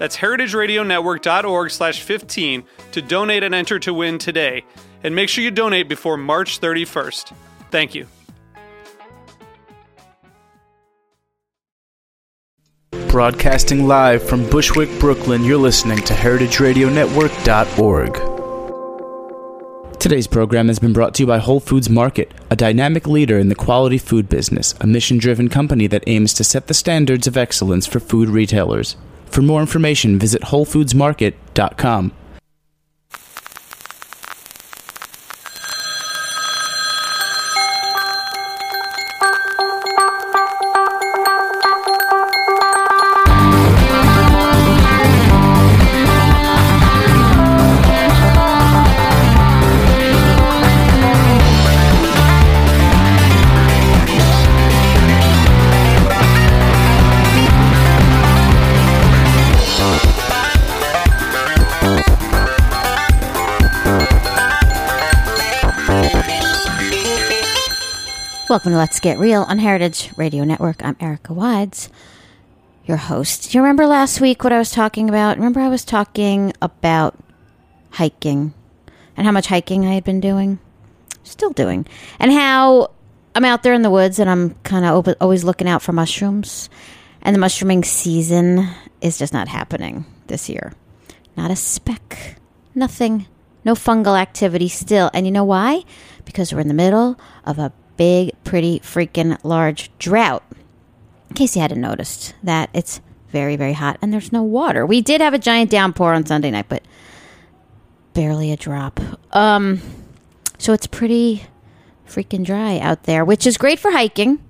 That's heritageradionetwork.org slash 15 to donate and enter to win today. And make sure you donate before March 31st. Thank you. Broadcasting live from Bushwick, Brooklyn, you're listening to heritageradionetwork.org. Today's program has been brought to you by Whole Foods Market, a dynamic leader in the quality food business, a mission driven company that aims to set the standards of excellence for food retailers. For more information, visit WholeFoodsMarket.com. Welcome to Let's Get Real on Heritage Radio Network. I'm Erica Wides, your host. Do you remember last week what I was talking about? Remember, I was talking about hiking and how much hiking I had been doing, still doing, and how I'm out there in the woods and I'm kind of always looking out for mushrooms. And the mushrooming season is just not happening this year. Not a speck. Nothing. No fungal activity still. And you know why? Because we're in the middle of a big, pretty, freaking large drought. In case you hadn't noticed that it's very, very hot and there's no water. We did have a giant downpour on Sunday night, but barely a drop. Um, so it's pretty freaking dry out there, which is great for hiking.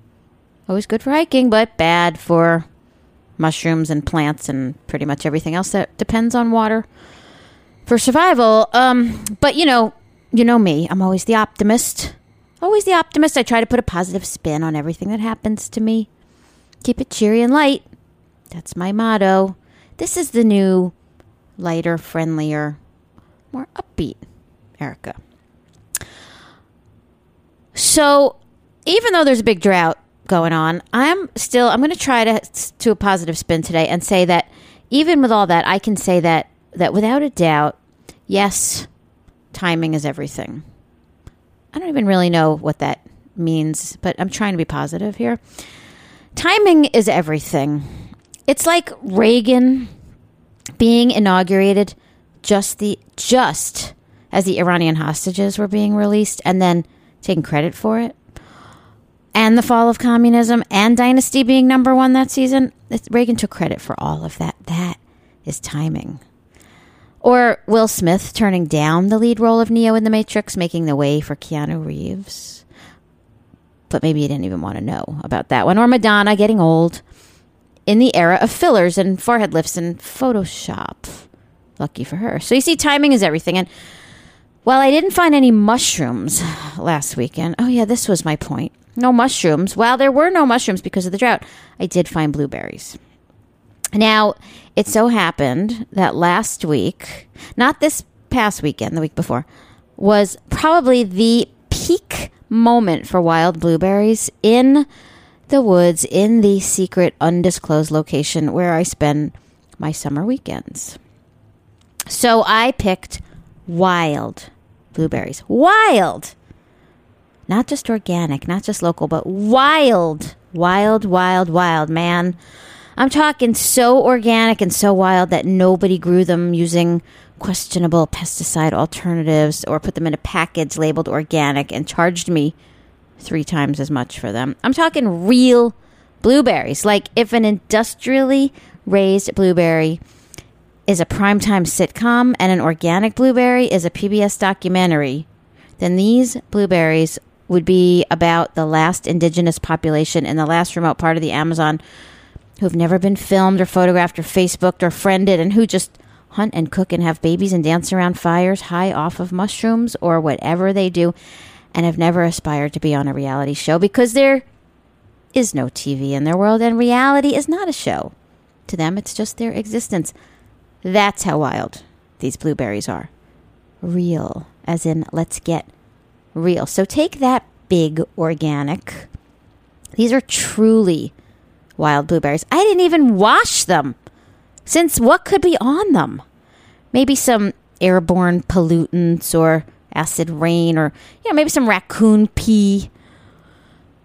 Always good for hiking, but bad for mushrooms and plants and pretty much everything else that depends on water for survival. Um, but you know, you know me. I'm always the optimist. Always the optimist. I try to put a positive spin on everything that happens to me. Keep it cheery and light. That's my motto. This is the new, lighter, friendlier, more upbeat Erica. So, even though there's a big drought going on, I'm still I'm going to try to to a positive spin today and say that even with all that, I can say that that without a doubt, yes, timing is everything. I don't even really know what that means, but I'm trying to be positive here. Timing is everything. It's like Reagan being inaugurated just the just as the Iranian hostages were being released and then taking credit for it. And the fall of communism and Dynasty being number 1 that season. Reagan took credit for all of that. That is timing. Or Will Smith turning down the lead role of Neo in The Matrix, making the way for Keanu Reeves. But maybe you didn't even want to know about that one. Or Madonna getting old in the era of fillers and forehead lifts and Photoshop. Lucky for her. So you see, timing is everything. And while I didn't find any mushrooms last weekend, oh, yeah, this was my point. No mushrooms. While there were no mushrooms because of the drought, I did find blueberries. Now, it so happened that last week, not this past weekend, the week before, was probably the peak moment for wild blueberries in the woods in the secret undisclosed location where I spend my summer weekends. So I picked wild blueberries. Wild! Not just organic, not just local, but wild, wild, wild, wild, man. I'm talking so organic and so wild that nobody grew them using questionable pesticide alternatives or put them in a package labeled organic and charged me three times as much for them. I'm talking real blueberries. Like if an industrially raised blueberry is a primetime sitcom and an organic blueberry is a PBS documentary, then these blueberries would be about the last indigenous population in the last remote part of the Amazon who have never been filmed or photographed or Facebooked or friended and who just hunt and cook and have babies and dance around fires high off of mushrooms or whatever they do and have never aspired to be on a reality show because there is no TV in their world and reality is not a show. To them, it's just their existence. That's how wild these blueberries are. Real, as in, let's get real. So take that big organic. These are truly wild blueberries. I didn't even wash them. Since what could be on them? Maybe some airborne pollutants or acid rain or you know maybe some raccoon pee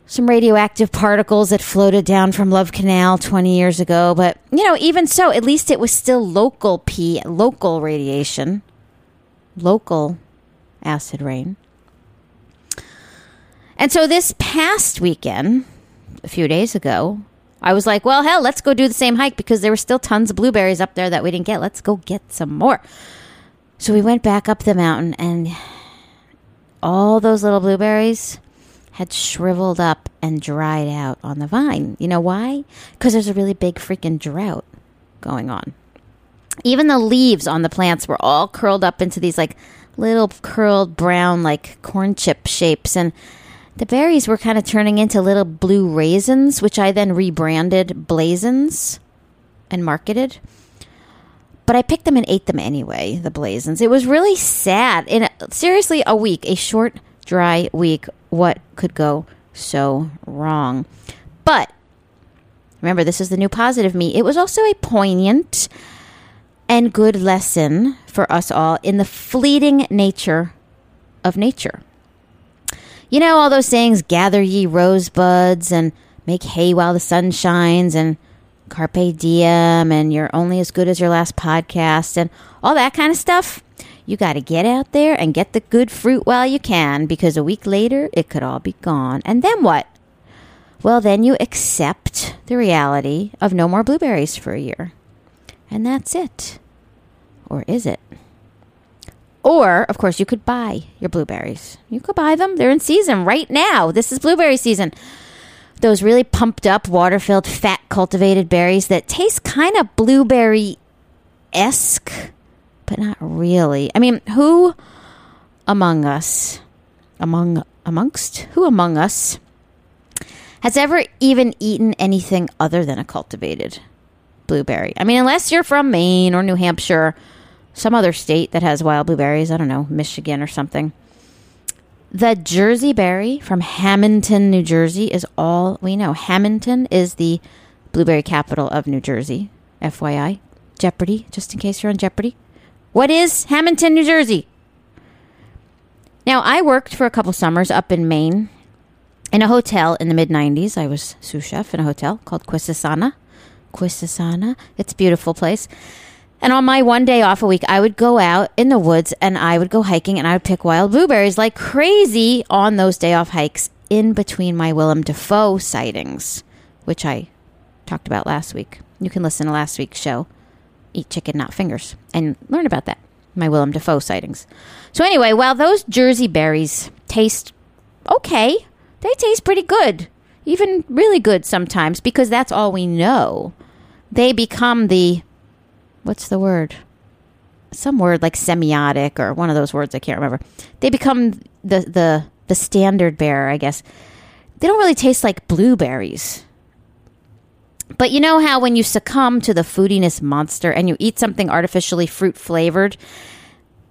some radioactive particles that floated down from Love Canal 20 years ago. But, you know, even so, at least it was still local pee, local radiation, local acid rain. And so this past weekend, a few days ago, I was like, well, hell, let's go do the same hike because there were still tons of blueberries up there that we didn't get. Let's go get some more. So we went back up the mountain and all those little blueberries had shriveled up and dried out on the vine. You know why? Because there's a really big freaking drought going on. Even the leaves on the plants were all curled up into these like little curled brown, like corn chip shapes. And the berries were kind of turning into little blue raisins, which I then rebranded blazons and marketed. But I picked them and ate them anyway, the blazons. It was really sad. In seriously, a week, a short, dry week, what could go so wrong? But remember, this is the new positive me. It was also a poignant and good lesson for us all in the fleeting nature of nature. You know, all those sayings, gather ye rosebuds and make hay while the sun shines and carpe diem and you're only as good as your last podcast and all that kind of stuff. You got to get out there and get the good fruit while you can because a week later it could all be gone. And then what? Well, then you accept the reality of no more blueberries for a year. And that's it. Or is it? Or, of course, you could buy your blueberries. You could buy them. They're in season right now. This is blueberry season. Those really pumped up, water filled, fat cultivated berries that taste kind of blueberry esque, but not really. I mean, who among us, among, amongst, who among us has ever even eaten anything other than a cultivated blueberry? I mean, unless you're from Maine or New Hampshire some other state that has wild blueberries. I don't know, Michigan or something. The Jersey berry from Hamilton, New Jersey is all we know. Hamilton is the blueberry capital of New Jersey. FYI. Jeopardy, just in case you're on Jeopardy. What is Hamilton, New Jersey? Now, I worked for a couple summers up in Maine in a hotel in the mid 90s. I was sous chef in a hotel called Quisisana. Quisisana. It's a beautiful place. And on my one day off a week, I would go out in the woods and I would go hiking and I would pick wild blueberries like crazy on those day off hikes in between my Willem Dafoe sightings, which I talked about last week. You can listen to last week's show, Eat Chicken, Not Fingers, and learn about that, my Willem Dafoe sightings. So, anyway, while those Jersey berries taste okay, they taste pretty good, even really good sometimes, because that's all we know. They become the what's the word? Some word like semiotic or one of those words I can't remember. They become the the the standard bearer, I guess. They don't really taste like blueberries. But you know how when you succumb to the foodiness monster and you eat something artificially fruit flavored,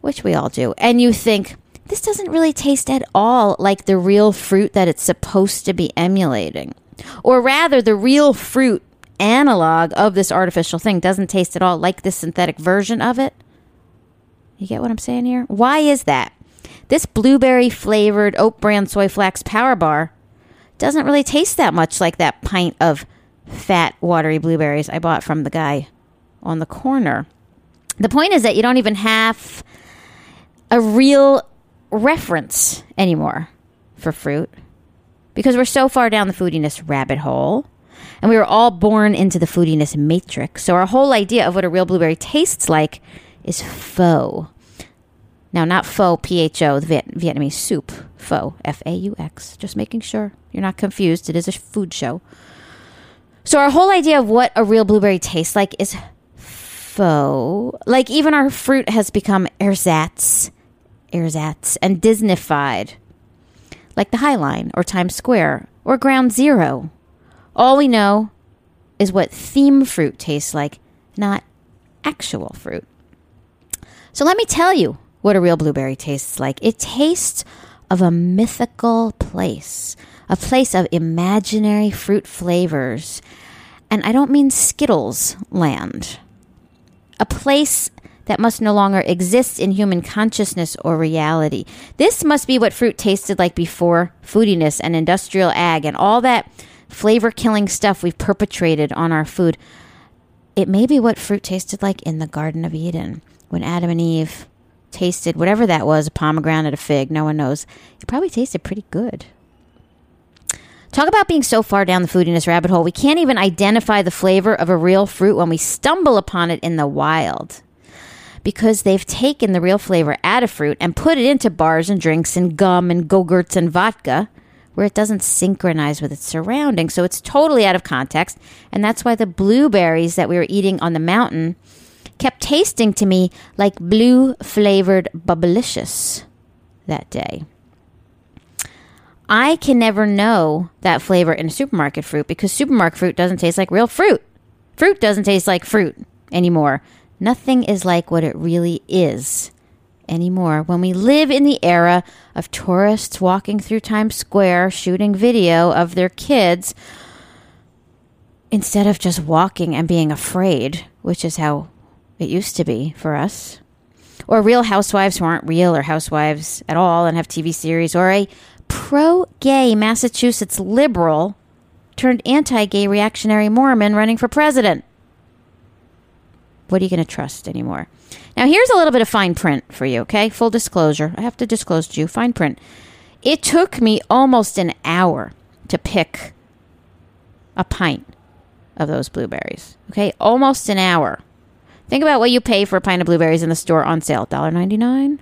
which we all do, and you think, this doesn't really taste at all like the real fruit that it's supposed to be emulating. Or rather, the real fruit analog of this artificial thing doesn't taste at all like this synthetic version of it. You get what I'm saying here? Why is that? This blueberry flavored oat bran soy flax power bar doesn't really taste that much like that pint of fat, watery blueberries I bought from the guy on the corner. The point is that you don't even have a real reference anymore for fruit because we're so far down the foodiness rabbit hole and we were all born into the foodiness matrix. So our whole idea of what a real blueberry tastes like is faux. Now, not pho, P H O, the Viet- Vietnamese soup. Faux, F A U X. Just making sure you're not confused. It is a food show. So, our whole idea of what a real blueberry tastes like is faux. Like, even our fruit has become ersatz, ersatz, and Disneyfied. Like the High Line, or Times Square, or Ground Zero. All we know is what theme fruit tastes like, not actual fruit. So, let me tell you what a real blueberry tastes like. It tastes of a mythical place, a place of imaginary fruit flavors. And I don't mean Skittles land. A place that must no longer exist in human consciousness or reality. This must be what fruit tasted like before foodiness and industrial ag and all that flavor killing stuff we've perpetrated on our food. It may be what fruit tasted like in the Garden of Eden when Adam and Eve tasted whatever that was a pomegranate, a fig, no one knows. It probably tasted pretty good. Talk about being so far down the foodiness rabbit hole, we can't even identify the flavor of a real fruit when we stumble upon it in the wild. Because they've taken the real flavor out of fruit and put it into bars and drinks and gum and go-gurts and vodka, where it doesn't synchronize with its surroundings. So it's totally out of context. And that's why the blueberries that we were eating on the mountain kept tasting to me like blue flavored bubblicious that day. I can never know that flavor in a supermarket fruit because supermarket fruit doesn't taste like real fruit. Fruit doesn't taste like fruit anymore. Nothing is like what it really is anymore. When we live in the era of tourists walking through Times Square shooting video of their kids instead of just walking and being afraid, which is how it used to be for us. Or real housewives who aren't real or housewives at all and have TV series, or a pro gay Massachusetts liberal turned anti gay reactionary Mormon running for president. What are you going to trust anymore? Now, here's a little bit of fine print for you, okay? Full disclosure. I have to disclose to you fine print. It took me almost an hour to pick a pint of those blueberries, okay? Almost an hour. Think about what you pay for a pint of blueberries in the store on sale $1.99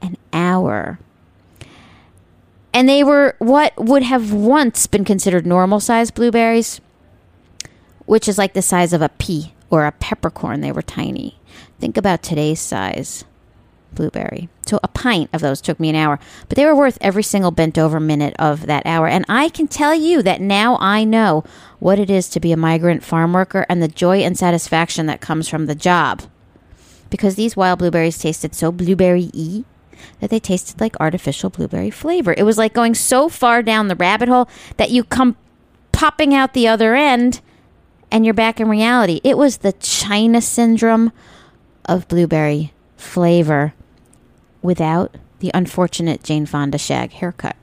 an hour. And they were what would have once been considered normal sized blueberries, which is like the size of a pea or a peppercorn. They were tiny. Think about today's size blueberry. So a pint of those took me an hour, but they were worth every single bent over minute of that hour. And I can tell you that now I know what it is to be a migrant farm worker and the joy and satisfaction that comes from the job. Because these wild blueberries tasted so blueberry y that they tasted like artificial blueberry flavor. It was like going so far down the rabbit hole that you come popping out the other end and you're back in reality. It was the China syndrome of blueberry flavor without the unfortunate Jane Fonda shag haircut.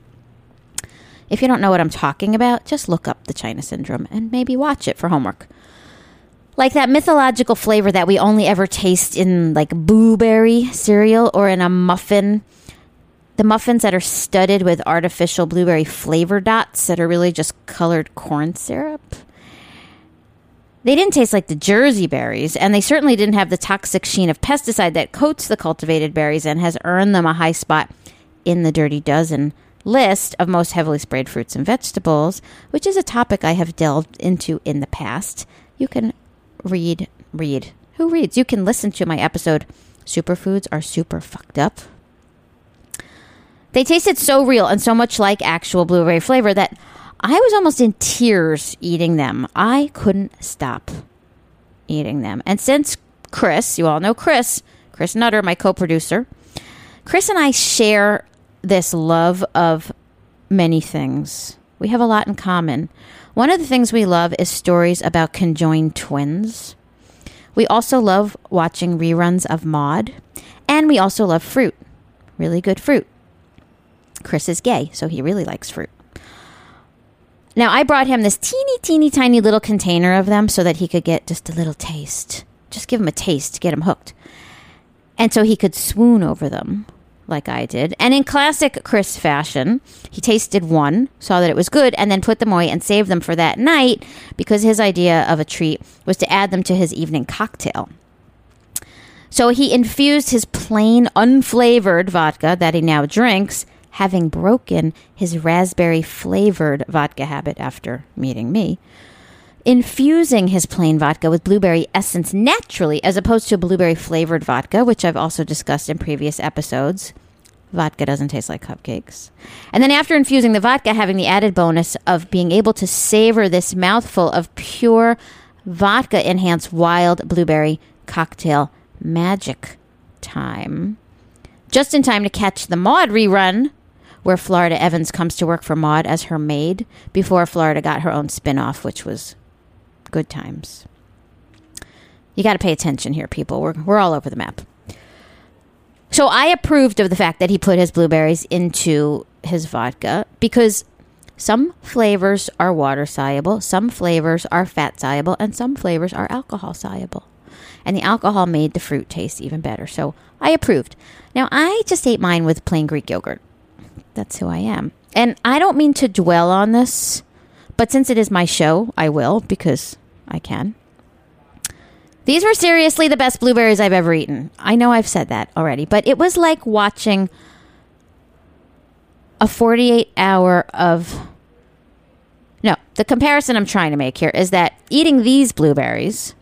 If you don't know what I'm talking about, just look up the China syndrome and maybe watch it for homework. Like that mythological flavor that we only ever taste in like blueberry cereal or in a muffin. The muffins that are studded with artificial blueberry flavor dots that are really just colored corn syrup. They didn't taste like the Jersey berries, and they certainly didn't have the toxic sheen of pesticide that coats the cultivated berries and has earned them a high spot in the Dirty Dozen list of most heavily sprayed fruits and vegetables, which is a topic I have delved into in the past. You can read, read. Who reads? You can listen to my episode, Superfoods Are Super Fucked Up. They tasted so real and so much like actual blueberry flavor that I was almost in tears eating them. I couldn't stop eating them. And since Chris, you all know Chris, Chris Nutter, my co producer, Chris and I share this love of many things. We have a lot in common. One of the things we love is stories about conjoined twins. We also love watching reruns of Maude, and we also love fruit. Really good fruit. Chris is gay, so he really likes fruit. Now, I brought him this teeny, teeny, tiny little container of them so that he could get just a little taste just give him a taste to get him hooked. And so he could swoon over them like I did. And in classic Chris fashion, he tasted one, saw that it was good, and then put them away and saved them for that night because his idea of a treat was to add them to his evening cocktail. So he infused his plain, unflavored vodka that he now drinks, having broken his raspberry flavored vodka habit after meeting me, infusing his plain vodka with blueberry essence naturally, as opposed to a blueberry flavored vodka, which I've also discussed in previous episodes. Vodka doesn't taste like cupcakes. And then after infusing the vodka, having the added bonus of being able to savor this mouthful of pure vodka enhanced wild blueberry cocktail magic time. Just in time to catch the Maude rerun, where Florida Evans comes to work for Maude as her maid before Florida got her own spin off, which was good times. You got to pay attention here, people. We're, we're all over the map. So I approved of the fact that he put his blueberries into his vodka because some flavors are water soluble, some flavors are fat soluble, and some flavors are alcohol soluble. And the alcohol made the fruit taste even better. So I approved. Now, I just ate mine with plain Greek yogurt. That's who I am. And I don't mean to dwell on this, but since it is my show, I will because I can. These were seriously the best blueberries I've ever eaten. I know I've said that already, but it was like watching a 48 hour of. No, the comparison I'm trying to make here is that eating these blueberries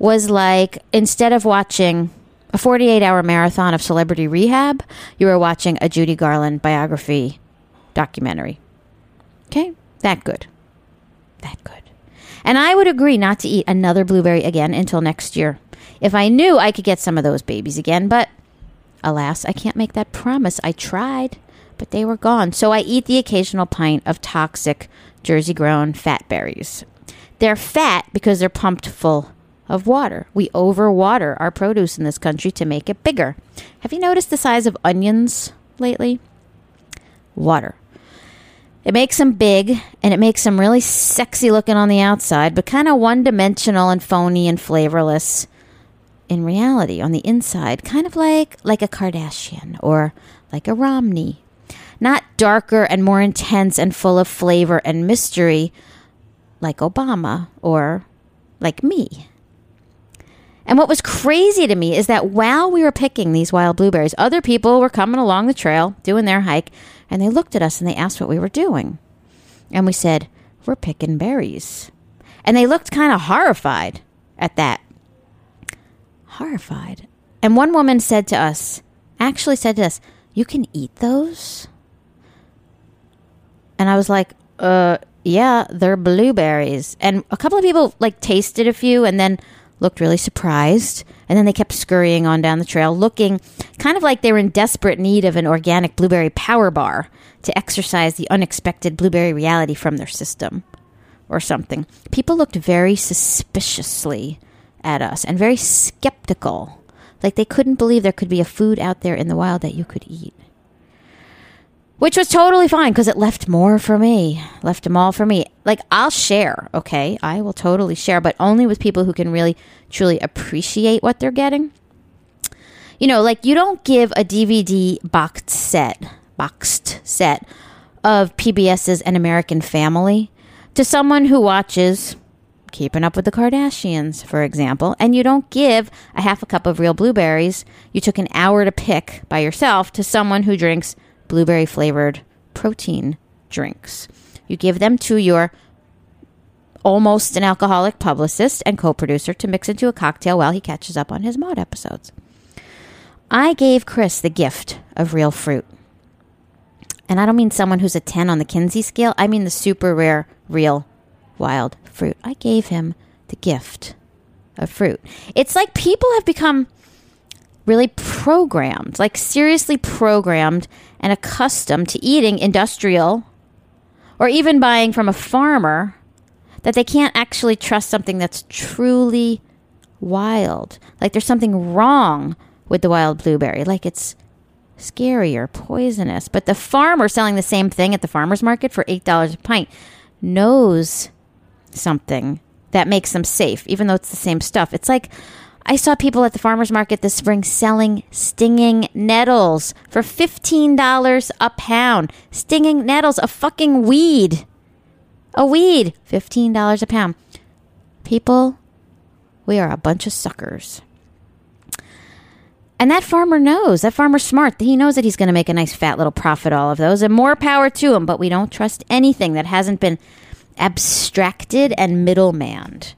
was like instead of watching a 48 hour marathon of celebrity rehab, you are watching a Judy Garland biography documentary. Okay? That good. That good. And I would agree not to eat another blueberry again until next year. If I knew I could get some of those babies again, but alas, I can't make that promise. I tried, but they were gone. So I eat the occasional pint of toxic Jersey grown fat berries. They're fat because they're pumped full of water. We overwater our produce in this country to make it bigger. Have you noticed the size of onions lately? Water. It makes them big and it makes them really sexy looking on the outside, but kind of one dimensional and phony and flavorless in reality on the inside, kind of like like a Kardashian or like a Romney. Not darker and more intense and full of flavor and mystery like Obama or like me. And what was crazy to me is that while we were picking these wild blueberries, other people were coming along the trail doing their hike and they looked at us and they asked what we were doing. And we said, We're picking berries. And they looked kind of horrified at that. Horrified. And one woman said to us, actually said to us, You can eat those? And I was like, Uh, yeah, they're blueberries. And a couple of people like tasted a few and then looked really surprised. And then they kept scurrying on down the trail, looking kind of like they were in desperate need of an organic blueberry power bar to exercise the unexpected blueberry reality from their system or something. People looked very suspiciously at us and very skeptical, like they couldn't believe there could be a food out there in the wild that you could eat. Which was totally fine because it left more for me. Left them all for me. Like, I'll share, okay? I will totally share, but only with people who can really, truly appreciate what they're getting. You know, like, you don't give a DVD boxed set, boxed set of PBS's An American Family to someone who watches Keeping Up with the Kardashians, for example, and you don't give a half a cup of real blueberries you took an hour to pick by yourself to someone who drinks blueberry flavored protein drinks. You give them to your almost an alcoholic publicist and co producer to mix into a cocktail while he catches up on his Maude episodes. I gave Chris the gift of real fruit. And I don't mean someone who's a 10 on the Kinsey scale, I mean the super rare, real, wild fruit. I gave him the gift of fruit. It's like people have become really programmed, like seriously programmed and accustomed to eating industrial or even buying from a farmer that they can't actually trust something that's truly wild. Like there's something wrong with the wild blueberry, like it's scary or poisonous. But the farmer selling the same thing at the farmer's market for $8 a pint knows something that makes them safe, even though it's the same stuff. It's like I saw people at the farmer's market this spring selling stinging nettles for $15 a pound. Stinging nettles, a fucking weed. A weed, $15 a pound. People, we are a bunch of suckers. And that farmer knows. That farmer's smart. He knows that he's going to make a nice fat little profit all of those and more power to him, but we don't trust anything that hasn't been abstracted and middlemanned.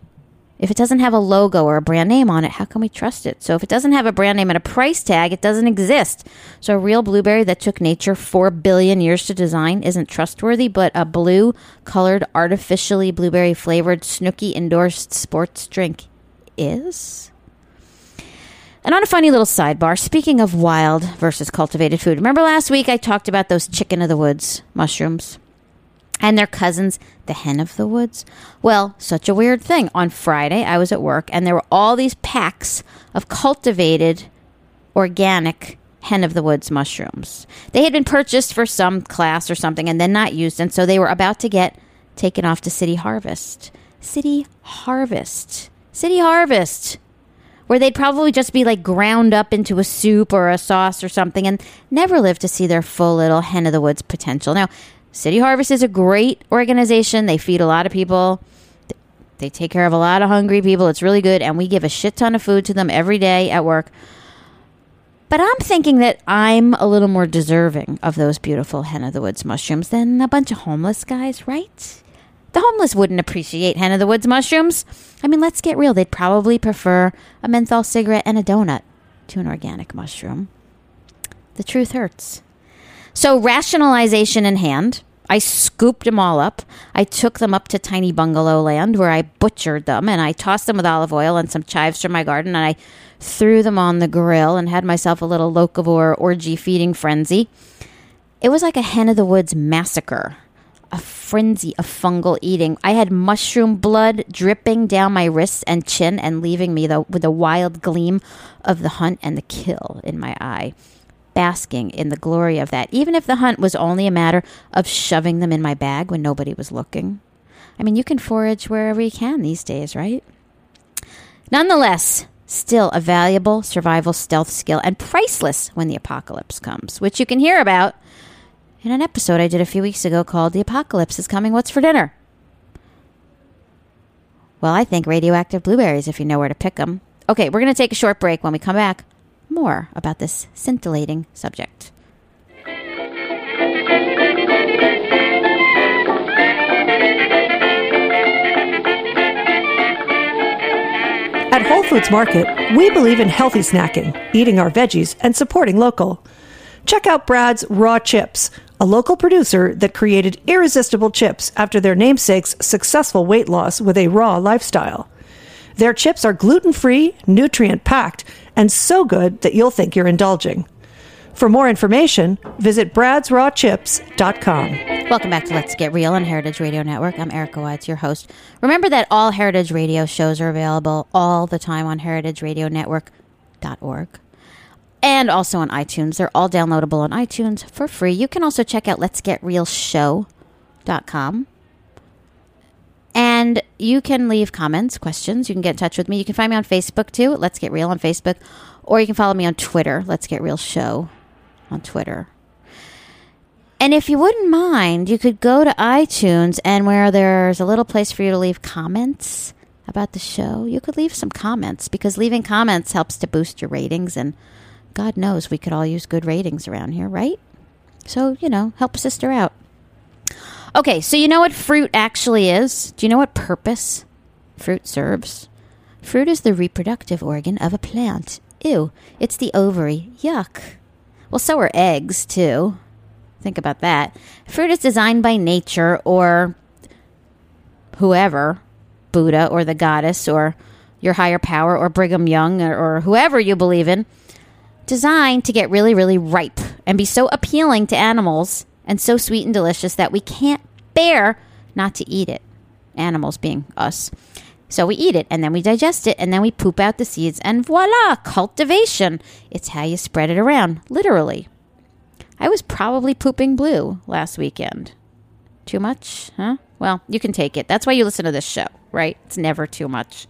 If it doesn't have a logo or a brand name on it, how can we trust it? So if it doesn't have a brand name and a price tag, it doesn't exist. So a real blueberry that took nature 4 billion years to design isn't trustworthy, but a blue colored artificially blueberry flavored Snooki endorsed sports drink is? And on a funny little sidebar, speaking of wild versus cultivated food, remember last week I talked about those chicken of the woods mushrooms? And their cousins, the hen of the woods. Well, such a weird thing. On Friday, I was at work and there were all these packs of cultivated organic hen of the woods mushrooms. They had been purchased for some class or something and then not used, and so they were about to get taken off to City Harvest. City Harvest. City Harvest. Where they'd probably just be like ground up into a soup or a sauce or something and never live to see their full little hen of the woods potential. Now, City Harvest is a great organization. They feed a lot of people. They take care of a lot of hungry people. It's really good. And we give a shit ton of food to them every day at work. But I'm thinking that I'm a little more deserving of those beautiful hen of the woods mushrooms than a bunch of homeless guys, right? The homeless wouldn't appreciate hen of the woods mushrooms. I mean, let's get real. They'd probably prefer a menthol cigarette and a donut to an organic mushroom. The truth hurts. So, rationalization in hand, I scooped them all up. I took them up to tiny bungalow land where I butchered them and I tossed them with olive oil and some chives from my garden and I threw them on the grill and had myself a little locavore orgy feeding frenzy. It was like a hen of the woods massacre, a frenzy of fungal eating. I had mushroom blood dripping down my wrists and chin and leaving me the, with a wild gleam of the hunt and the kill in my eye basking in the glory of that, even if the hunt was only a matter of shoving them in my bag when nobody was looking. I mean, you can forage wherever you can these days, right? Nonetheless, still a valuable survival stealth skill and priceless when the apocalypse comes, which you can hear about in an episode I did a few weeks ago called The Apocalypse is Coming What's for Dinner? Well, I think radioactive blueberries if you know where to pick them. Okay, we're going to take a short break. When we come back, more about this scintillating subject. At Whole Foods Market, we believe in healthy snacking, eating our veggies, and supporting local. Check out Brad's Raw Chips, a local producer that created irresistible chips after their namesake's successful weight loss with a raw lifestyle. Their chips are gluten free, nutrient packed, and so good that you'll think you're indulging. For more information, visit bradsrawchips.com. Welcome back to Let's Get Real on Heritage Radio Network. I'm Erica Wides, your host. Remember that all Heritage Radio shows are available all the time on heritageradionetwork.org and also on iTunes. They're all downloadable on iTunes for free. You can also check out Let's Get Real Show.com. And you can leave comments, questions. You can get in touch with me. You can find me on Facebook too. Let's Get Real on Facebook. Or you can follow me on Twitter. Let's Get Real Show on Twitter. And if you wouldn't mind, you could go to iTunes and where there's a little place for you to leave comments about the show, you could leave some comments because leaving comments helps to boost your ratings. And God knows we could all use good ratings around here, right? So, you know, help sister out. Okay, so you know what fruit actually is? Do you know what purpose fruit serves? Fruit is the reproductive organ of a plant. Ew, it's the ovary. Yuck. Well, so are eggs, too. Think about that. Fruit is designed by nature or whoever, Buddha or the goddess or your higher power or Brigham Young or, or whoever you believe in, designed to get really, really ripe and be so appealing to animals and so sweet and delicious that we can't bear not to eat it. Animals being us. So we eat it and then we digest it and then we poop out the seeds and voila, cultivation. It's how you spread it around, literally. I was probably pooping blue last weekend. Too much, huh? well, you can take it. That's why you listen to this show, right? It's never too much.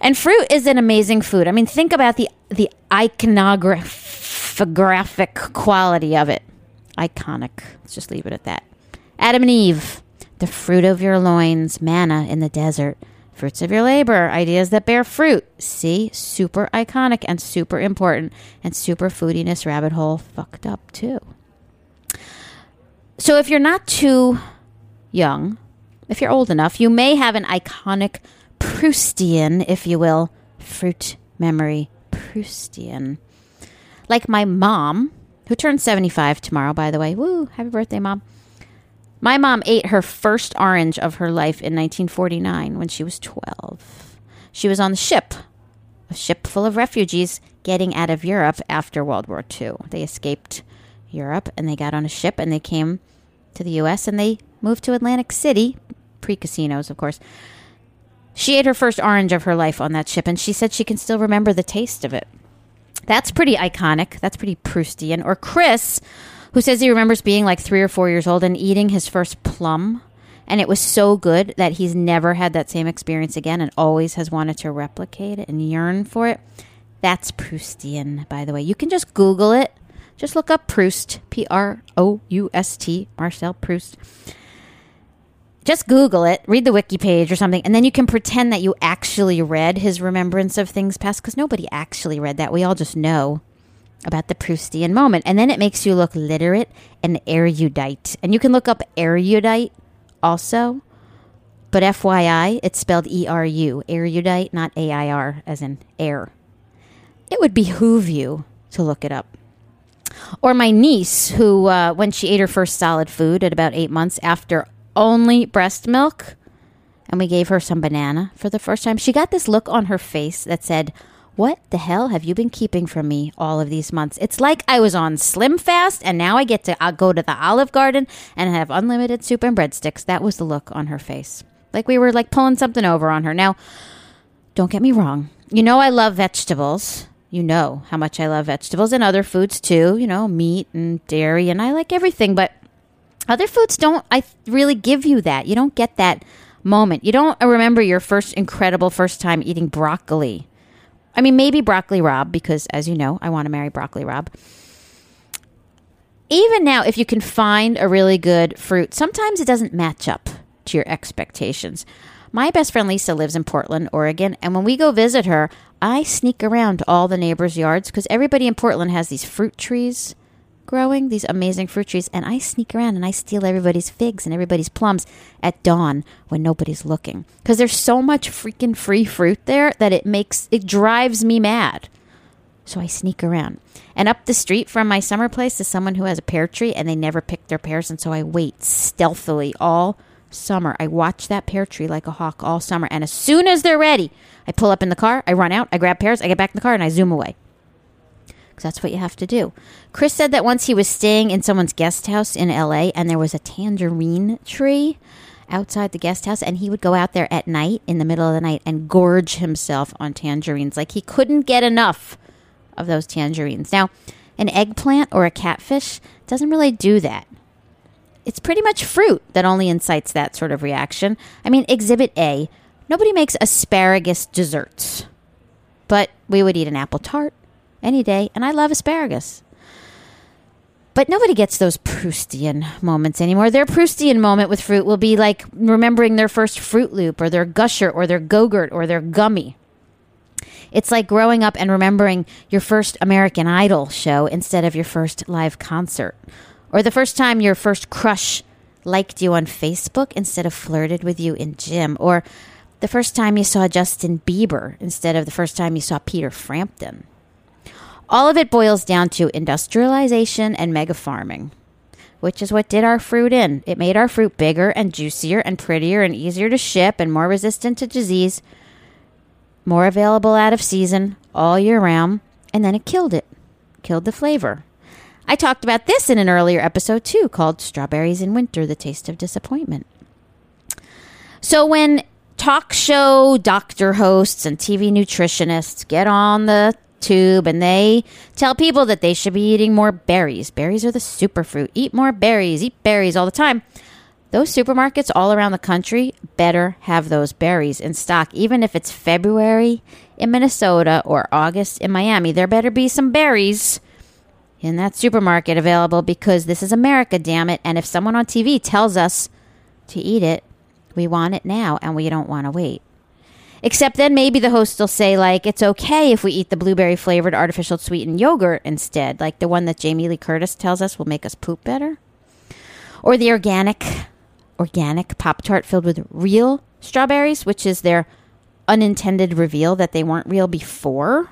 And fruit is an amazing food. I mean, think about the the iconographic quality of it. Iconic. Let's just leave it at that. Adam and Eve, the fruit of your loins, manna in the desert, fruits of your labor, ideas that bear fruit. See, super iconic and super important, and super foodiness rabbit hole fucked up too. So if you're not too young, if you're old enough, you may have an iconic Proustian, if you will, fruit memory. Proustian. Like my mom, who turned 75 tomorrow, by the way. Woo, happy birthday, mom. My mom ate her first orange of her life in 1949 when she was 12. She was on the ship, a ship full of refugees getting out of Europe after World War II. They escaped Europe and they got on a ship and they came to the US and they moved to Atlantic City, pre casinos, of course. She ate her first orange of her life on that ship and she said she can still remember the taste of it. That's pretty iconic. That's pretty Proustian. Or Chris, who says he remembers being like three or four years old and eating his first plum. And it was so good that he's never had that same experience again and always has wanted to replicate it and yearn for it. That's Proustian, by the way. You can just Google it. Just look up Proust, P R O U S T, Marcel Proust. Just Google it, read the wiki page or something, and then you can pretend that you actually read his remembrance of things past because nobody actually read that. We all just know about the Proustian moment. And then it makes you look literate and erudite. And you can look up erudite also. But FYI, it's spelled E R U, erudite, not A I R, as in air. It would behoove you to look it up. Or my niece, who, uh, when she ate her first solid food at about eight months after only breast milk, and we gave her some banana for the first time, she got this look on her face that said, What the hell have you been keeping from me all of these months? It's like I was on Slim Fast and now I get to uh, go to the Olive Garden and have unlimited soup and breadsticks. That was the look on her face. Like we were like pulling something over on her. Now, don't get me wrong. You know, I love vegetables. You know how much I love vegetables and other foods too, you know, meat and dairy, and I like everything, but other foods don't, I really give you that. You don't get that moment. You don't uh, remember your first incredible first time eating broccoli. I mean, maybe broccoli rabe, because as you know, I want to marry broccoli rabe. Even now, if you can find a really good fruit, sometimes it doesn't match up to your expectations. My best friend Lisa lives in Portland, Oregon, and when we go visit her, I sneak around all the neighbors' yards because everybody in Portland has these fruit trees growing, these amazing fruit trees, and I sneak around and I steal everybody's figs and everybody's plums at dawn when nobody's looking. Because there's so much freaking free fruit there that it makes it drives me mad. So I sneak around. And up the street from my summer place is someone who has a pear tree and they never pick their pears and so I wait stealthily all summer. I watch that pear tree like a hawk all summer and as soon as they're ready, I pull up in the car, I run out, I grab pears, I get back in the car and I zoom away because that's what you have to do. Chris said that once he was staying in someone's guest house in LA and there was a tangerine tree outside the guest house and he would go out there at night in the middle of the night and gorge himself on tangerines like he couldn't get enough of those tangerines. Now, an eggplant or a catfish doesn't really do that. It's pretty much fruit that only incites that sort of reaction. I mean, exhibit A, nobody makes asparagus desserts. But we would eat an apple tart any day, and I love asparagus. But nobody gets those Proustian moments anymore. Their Proustian moment with fruit will be like remembering their first Fruit Loop or their Gusher or their Go-Gurt or their gummy. It's like growing up and remembering your first American Idol show instead of your first live concert. Or the first time your first crush liked you on Facebook instead of flirted with you in gym. Or the first time you saw Justin Bieber instead of the first time you saw Peter Frampton. All of it boils down to industrialization and mega farming, which is what did our fruit in. It made our fruit bigger and juicier and prettier and easier to ship and more resistant to disease, more available out of season all year round, and then it killed it, killed the flavor. I talked about this in an earlier episode too, called Strawberries in Winter The Taste of Disappointment. So when talk show doctor hosts and TV nutritionists get on the tube and they tell people that they should be eating more berries. Berries are the superfruit. Eat more berries, eat berries all the time. those supermarkets all around the country better have those berries in stock, even if it's February in Minnesota or August in Miami. There better be some berries in that supermarket available because this is America, damn it. And if someone on TV tells us to eat it, we want it now and we don't want to wait. Except then maybe the host will say, like, it's okay if we eat the blueberry flavored artificial sweetened yogurt instead, like the one that Jamie Lee Curtis tells us will make us poop better. Or the organic, organic Pop Tart filled with real strawberries, which is their unintended reveal that they weren't real before.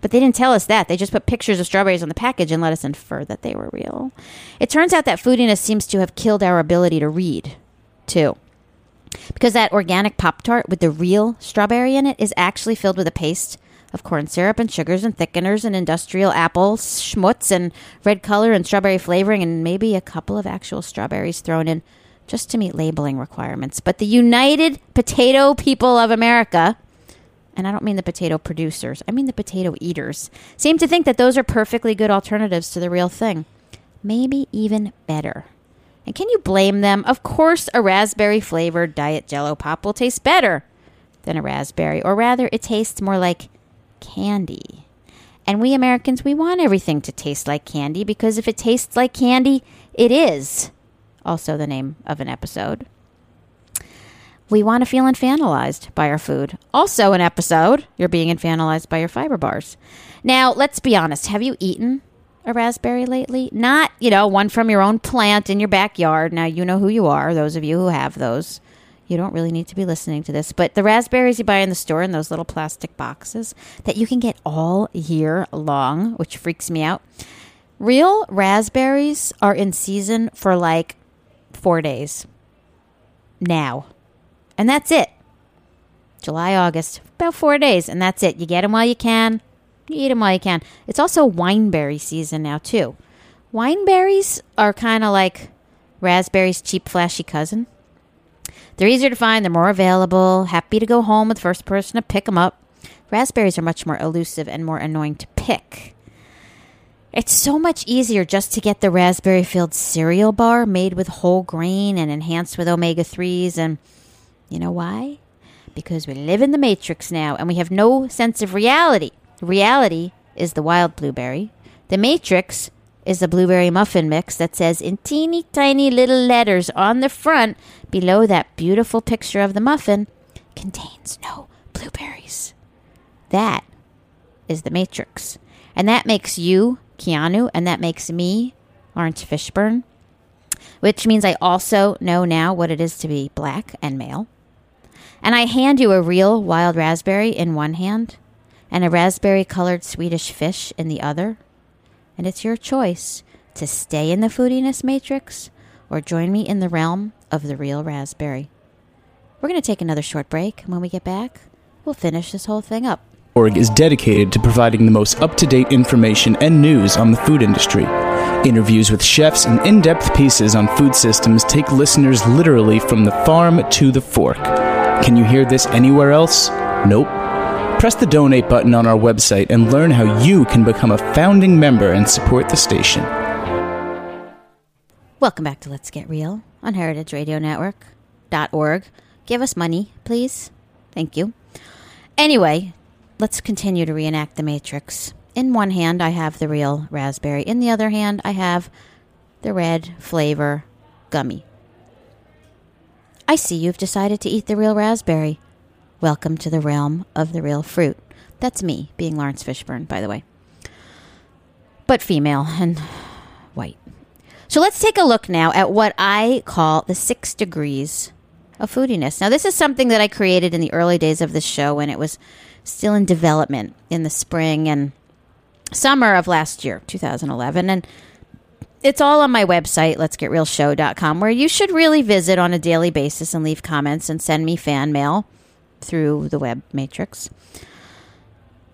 But they didn't tell us that. They just put pictures of strawberries on the package and let us infer that they were real. It turns out that foodiness seems to have killed our ability to read, too. Because that organic Pop Tart with the real strawberry in it is actually filled with a paste of corn syrup and sugars and thickeners and industrial apple schmutz and red color and strawberry flavoring and maybe a couple of actual strawberries thrown in just to meet labeling requirements. But the United Potato People of America, and I don't mean the potato producers, I mean the potato eaters, seem to think that those are perfectly good alternatives to the real thing. Maybe even better. And can you blame them? Of course, a raspberry flavored diet jello pop will taste better than a raspberry, or rather, it tastes more like candy. And we Americans, we want everything to taste like candy because if it tastes like candy, it is. Also, the name of an episode. We want to feel infantilized by our food. Also, an episode, you're being infantilized by your fiber bars. Now, let's be honest. Have you eaten a raspberry lately? Not, you know, one from your own plant in your backyard. Now, you know who you are, those of you who have those. You don't really need to be listening to this, but the raspberries you buy in the store in those little plastic boxes that you can get all year long, which freaks me out. Real raspberries are in season for like four days now. And that's it. July, August, about four days, and that's it. You get them while you can, you eat them while you can. It's also wineberry season now, too. Wineberries are kind of like raspberries' cheap, flashy cousin. They're easier to find, they're more available, happy to go home with the first person to pick them up. Raspberries are much more elusive and more annoying to pick. It's so much easier just to get the raspberry filled cereal bar made with whole grain and enhanced with omega 3s. And you know why? Because we live in the matrix now and we have no sense of reality. Reality is the wild blueberry. The matrix is the blueberry muffin mix that says in teeny tiny little letters on the front below that beautiful picture of the muffin contains no blueberries. That is the matrix. And that makes you, Keanu, and that makes me, Laurence Fishburne, which means I also know now what it is to be black and male. And I hand you a real wild raspberry in one hand and a raspberry colored Swedish fish in the other. And it's your choice to stay in the foodiness matrix or join me in the realm of the real raspberry. We're going to take another short break, and when we get back, we'll finish this whole thing up. Org is dedicated to providing the most up to date information and news on the food industry. Interviews with chefs and in depth pieces on food systems take listeners literally from the farm to the fork. Can you hear this anywhere else? Nope. Press the donate button on our website and learn how you can become a founding member and support the station. Welcome back to Let's Get Real on heritageradionetwork.org. Give us money, please. Thank you. Anyway, let's continue to reenact the Matrix. In one hand, I have the real raspberry. In the other hand, I have the red flavor gummy. I see you've decided to eat the real raspberry. Welcome to the realm of the real fruit. That's me, being Laurence Fishburne, by the way. But female and white. So let's take a look now at what I call the six degrees of foodiness. Now, this is something that I created in the early days of this show when it was still in development in the spring and summer of last year, 2011. And it's all on my website, let'sgetrealshow.com, where you should really visit on a daily basis and leave comments and send me fan mail through the web matrix.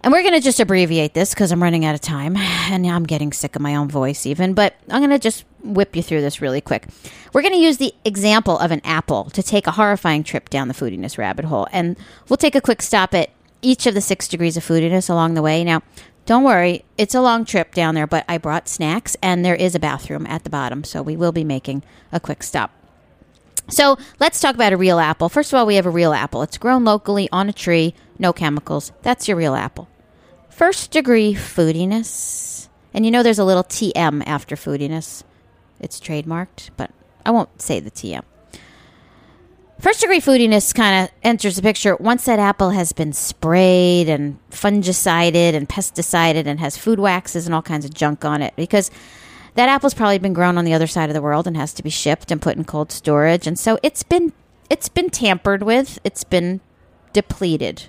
And we're going to just abbreviate this because I'm running out of time and I'm getting sick of my own voice, even. But I'm going to just whip you through this really quick. We're going to use the example of an apple to take a horrifying trip down the foodiness rabbit hole. And we'll take a quick stop at each of the six degrees of foodiness along the way. Now, don't worry, it's a long trip down there, but I brought snacks and there is a bathroom at the bottom. So we will be making a quick stop. So let's talk about a real apple. First of all, we have a real apple. It's grown locally on a tree, no chemicals. That's your real apple. First degree foodiness. And you know there's a little TM after foodiness. It's trademarked, but I won't say the TM. First degree foodiness kind of enters the picture once that apple has been sprayed and fungicided and pesticided and has food waxes and all kinds of junk on it because that apple's probably been grown on the other side of the world and has to be shipped and put in cold storage and so it's been it's been tampered with it's been depleted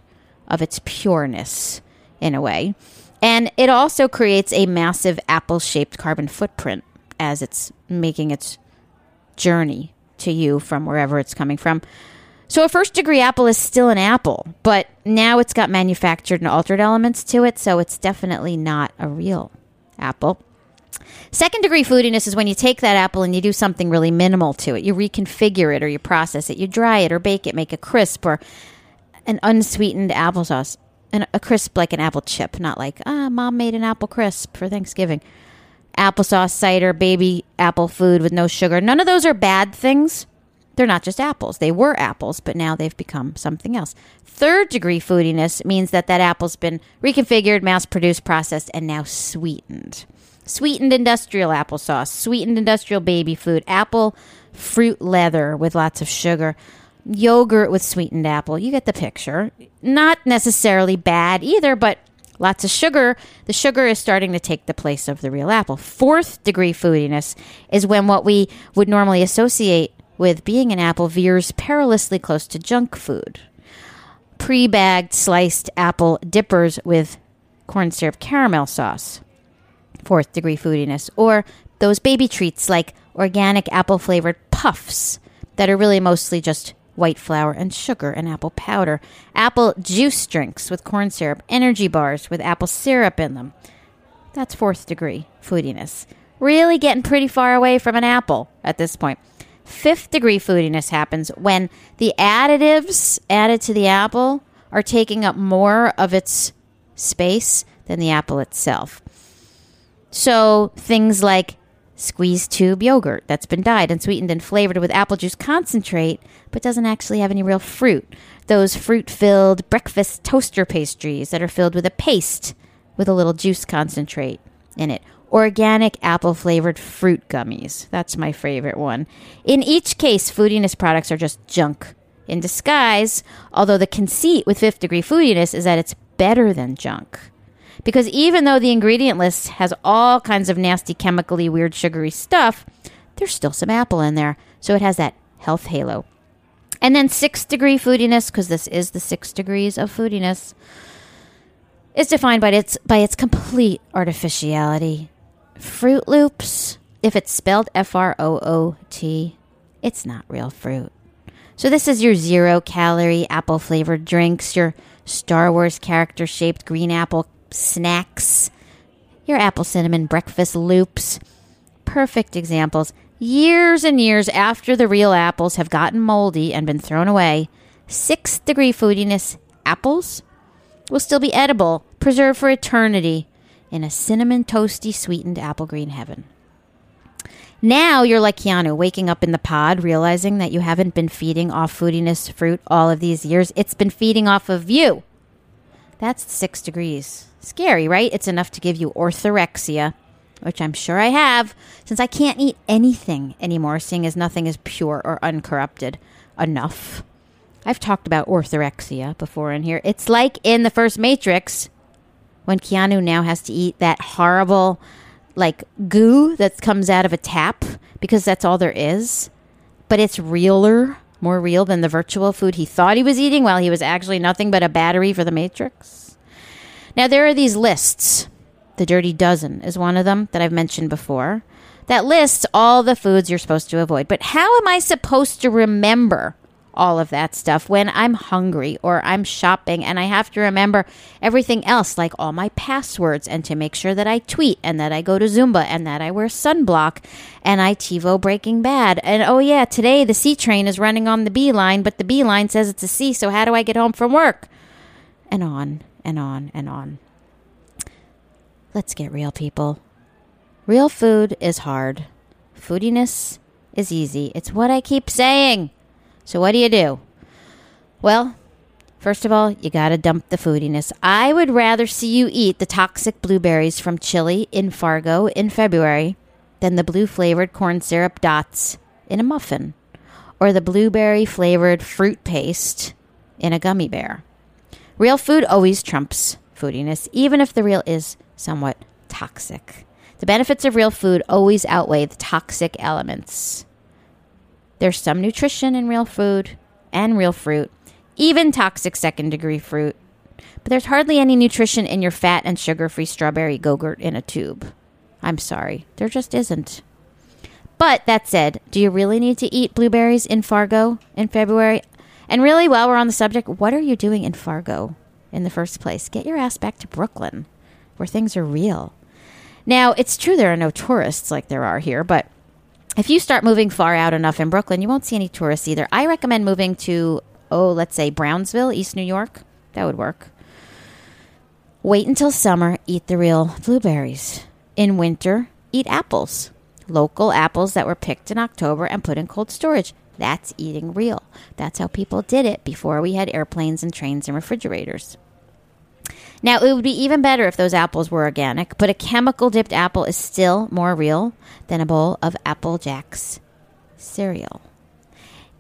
of its pureness in a way and it also creates a massive apple shaped carbon footprint as it's making its journey to you from wherever it's coming from. So a first degree apple is still an apple, but now it's got manufactured and altered elements to it, so it's definitely not a real apple. Second degree foodiness is when you take that apple and you do something really minimal to it. You reconfigure it or you process it. You dry it or bake it, make a crisp or an unsweetened applesauce. A crisp like an apple chip, not like, ah, mom made an apple crisp for Thanksgiving applesauce, cider, baby apple food with no sugar. None of those are bad things. They're not just apples. They were apples, but now they've become something else. Third degree foodiness means that that apple's been reconfigured, mass produced, processed, and now sweetened. Sweetened industrial applesauce, sweetened industrial baby food, apple fruit leather with lots of sugar, yogurt with sweetened apple. You get the picture. Not necessarily bad either, but lots of sugar, the sugar is starting to take the place of the real apple. Fourth degree foodiness is when what we would normally associate with being an apple veers perilously close to junk food. Pre bagged sliced apple dippers with corn syrup caramel sauce. Fourth degree foodiness. Or those baby treats like organic apple flavored puffs that are really mostly just white flour, and sugar and apple powder, apple juice drinks with corn syrup, energy bars with apple syrup in them. That's fourth degree foodiness. Really getting pretty far away from an apple at this point. Fifth degree foodiness happens when the additives added to the apple are taking up more of its space than the apple itself. So things like squeeze tube yogurt that's been dyed and sweetened and flavored with apple juice concentrate, but doesn't actually have any real fruit. Those fruit filled breakfast toaster pastries that are filled with a paste with a little juice concentrate in it. Organic apple flavored fruit gummies. That's my favorite one. In each case, foodiness products are just junk in disguise, although the conceit with fifth degree foodiness is that it's better than junk. Because even though the ingredient list has all kinds of nasty, chemically weird, sugary stuff, there's still some apple in there. So it has that health halo. And then six degree foodiness, because this is the six degrees of foodiness, is defined by its by its complete artificiality. Froot Loops, if it's spelled F R O O T, it's not real fruit. So this is your zero calorie apple flavored drinks, your Star Wars character shaped green apple snacks, your apple cinnamon breakfast loops. Perfect examples. Years and years after the real apples have gotten moldy and been thrown away, sixth degree foodiness apples will still be edible, preserved for eternity in a cinnamon toasty sweetened apple green heaven. Now you're like Keanu, waking up in the pod, realizing that you haven't been feeding off foodiness fruit all of these years. It's been feeding off of you. That's six degrees. Scary, right? It's enough to give you orthorexia, which I'm sure I have, since I can't eat anything anymore, seeing as nothing is pure or uncorrupted enough. I've talked about orthorexia before in here. It's like in the first Matrix when Keanu now has to eat that horrible, like, goo that comes out of a tap because that's all there is. But it's realer, more real than the virtual food he thought he was eating while he was actually nothing but a battery for the Matrix. Now, there are these lists. The Dirty Dozen is one of them that I've mentioned before. That lists all the foods you're supposed to avoid. But how am I supposed to remember all of that stuff when I'm hungry or I'm shopping and I have to remember everything else, like all my passwords, and to make sure that I tweet and that I go to Zumba and that I wear sunblock and I TiVo Breaking Bad. And oh, yeah, today the C train is running on the B line, but the B line says it's a C, so how do I get home from work? And on and on and on. Let's get real, people. Real food is hard. Foodiness is easy. It's what I keep saying. So, what do you do? Well, first of all, you got to dump the foodiness. I would rather see you eat the toxic blueberries from Chile in Fargo in February than the blue flavored corn syrup dots in a muffin or the blueberry flavored fruit paste in a gummy bear. Real food always trumps foodiness, even if the real is somewhat toxic. The benefits of real food always outweigh the toxic elements. There's some nutrition in real food and real fruit, even toxic second degree fruit. But there's hardly any nutrition in your fat and sugar free strawberry Go-Gurt in a tube. I'm sorry, there just isn't. But that said, do you really need to eat blueberries in Fargo in February? And really, while we're on the subject, what are you doing in Fargo in the first place? Get your ass back to Brooklyn, where things are real. Now, it's true there are no tourists like there are here, but if you start moving far out enough in Brooklyn, you won't see any tourists either. I recommend moving to, oh, let's say Brownsville, East New York. That would work. Wait until summer, eat the real blueberries. In winter, eat apples. Local apples that were picked in October and put in cold storage. That's eating real. That's how people did it before we had airplanes and trains and refrigerators. Now, it would be even better if those apples were organic, but a chemical dipped apple is still more real than a bowl of Apple Jacks cereal.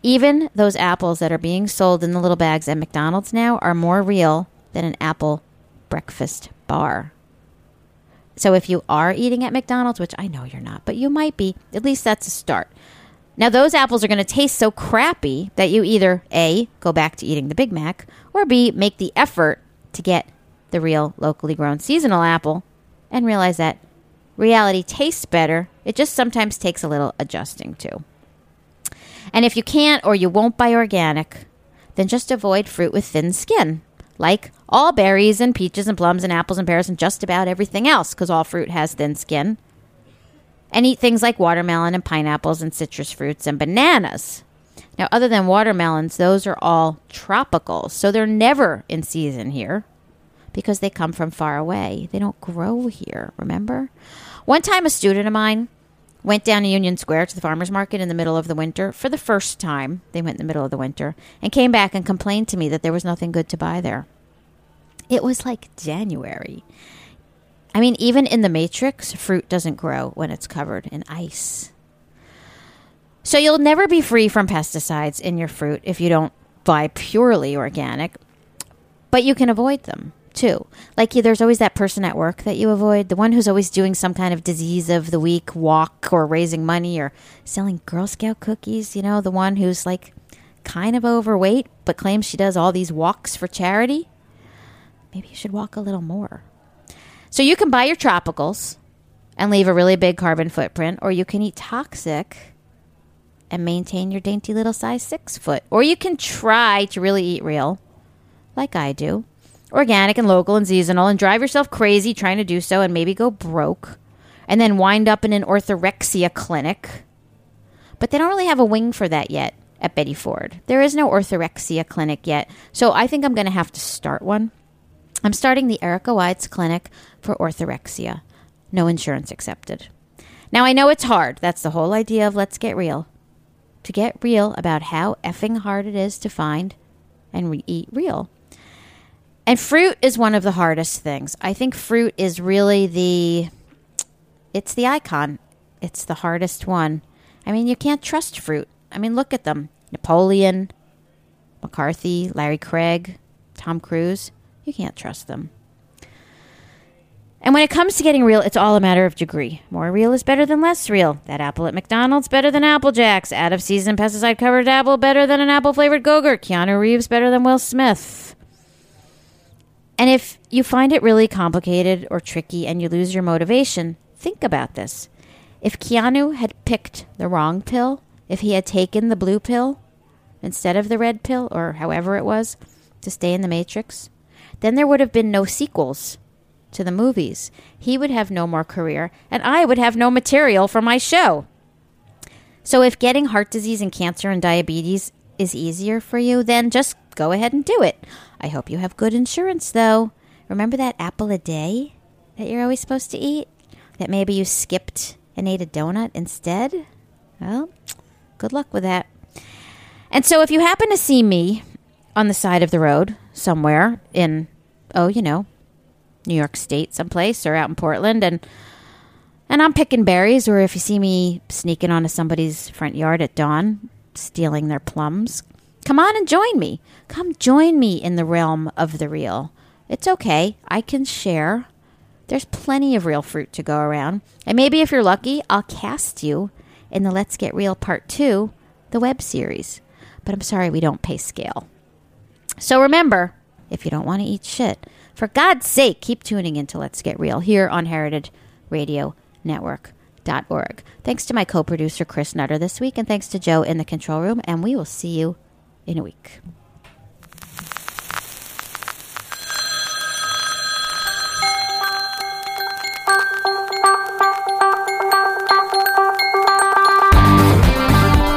Even those apples that are being sold in the little bags at McDonald's now are more real than an apple breakfast bar. So if you are eating at McDonald's, which I know you're not, but you might be, at least that's a start. Now, those apples are going to taste so crappy that you either A, go back to eating the Big Mac, or B, make the effort to get the real locally grown seasonal apple and realize that reality tastes better. It just sometimes takes a little adjusting to. And if you can't or you won't buy organic, then just avoid fruit with thin skin, like all berries and peaches and plums and apples and pears and just about everything else, because all fruit has thin skin. And eat things like watermelon and pineapples and citrus fruits and bananas. Now, other than watermelons, those are all tropical, so they're never in season here because they come from far away. They don't grow here, remember? One time, a student of mine went down to Union Square to the farmer's market in the middle of the winter for the first time. They went in the middle of the winter and came back and complained to me that there was nothing good to buy there. It was like January. I mean, even in the Matrix, fruit doesn't grow when it's covered in ice. So you'll never be free from pesticides in your fruit if you don't buy purely organic, but you can avoid them too. Like there's always that person at work that you avoid, the one who's always doing some kind of disease of the week walk or raising money or selling Girl Scout cookies, you know, the one who's like kind of overweight but claims she does all these walks for charity. Maybe you should walk a little more. So you can buy your tropicals and leave a really big carbon footprint or you can eat toxic and maintain your dainty little size 6 foot. Or you can try to really eat real like I do organic and local and seasonal and drive yourself crazy trying to do so and maybe go broke and then wind up in an orthorexia clinic. But they don't really have a wing for that yet at Betty Ford. There is no orthorexia clinic yet. So I think I'm going to have to start one. I'm starting the Erica Wides Clinic for orthorexia. No insurance accepted. Now I know it's hard. That's the whole idea of Let's Get Real. To get real about how effing hard it is to find and re- eat real. And fruit is one of the hardest things. I think fruit is really the it's the icon. It's the hardest one. I mean, you can't trust fruit. I mean, look at them. Napoleon, McCarthy, Larry Craig, Tom Cruise. You can't trust them. And when it comes to getting real, it's all a matter of degree. More real is better than less real. That apple at McDonald's better than Apple Jacks. Out of season pesticide covered apple better than an apple flavored Go-Gurt. Keanu Reeves better than Will Smith. And if you find it really complicated or tricky and you lose your motivation, think about this. If Keanu had picked the wrong pill, if he had taken the blue pill instead of the red pill, or however it was, to stay in the Matrix, then there would have been no sequels to the movies. He would have no more career, and I would have no material for my show. So if getting heart disease and cancer and diabetes is easier for you, then just go ahead and do it. I hope you have good insurance, though. Remember that apple a day that you're always supposed to eat? That maybe you skipped and ate a donut instead? Well, good luck with that. And so if you happen to see me on the side of the road somewhere in, oh, you know, New York State someplace or out in Portland and and I'm picking berries or if you see me sneaking onto somebody's front yard at dawn stealing their plums, come on and join me. Come join me in the realm of the real. It's okay. I can share. There's plenty of real fruit to go around. And maybe if you're lucky, I'll cast you in the Let's Get Real Part 2, the web series. But I'm sorry we don't pay scale. So remember, if you don't want to eat shit, for God's sake, keep tuning in to Let's Get Real here on Heritage Radio Network.org. Thanks to my co producer, Chris Nutter, this week, and thanks to Joe in the control room, and we will see you in a week.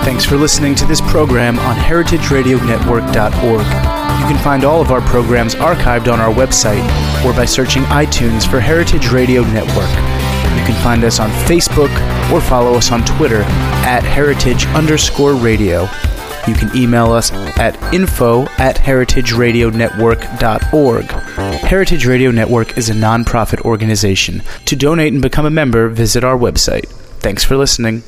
Thanks for listening to this program on heritageradionetwork.org. You can find all of our programs archived on our website or by searching iTunes for Heritage Radio Network. You can find us on Facebook or follow us on Twitter at heritage underscore radio. You can email us at info at heritageradionetwork.org. Heritage Radio Network is a nonprofit organization. To donate and become a member, visit our website. Thanks for listening.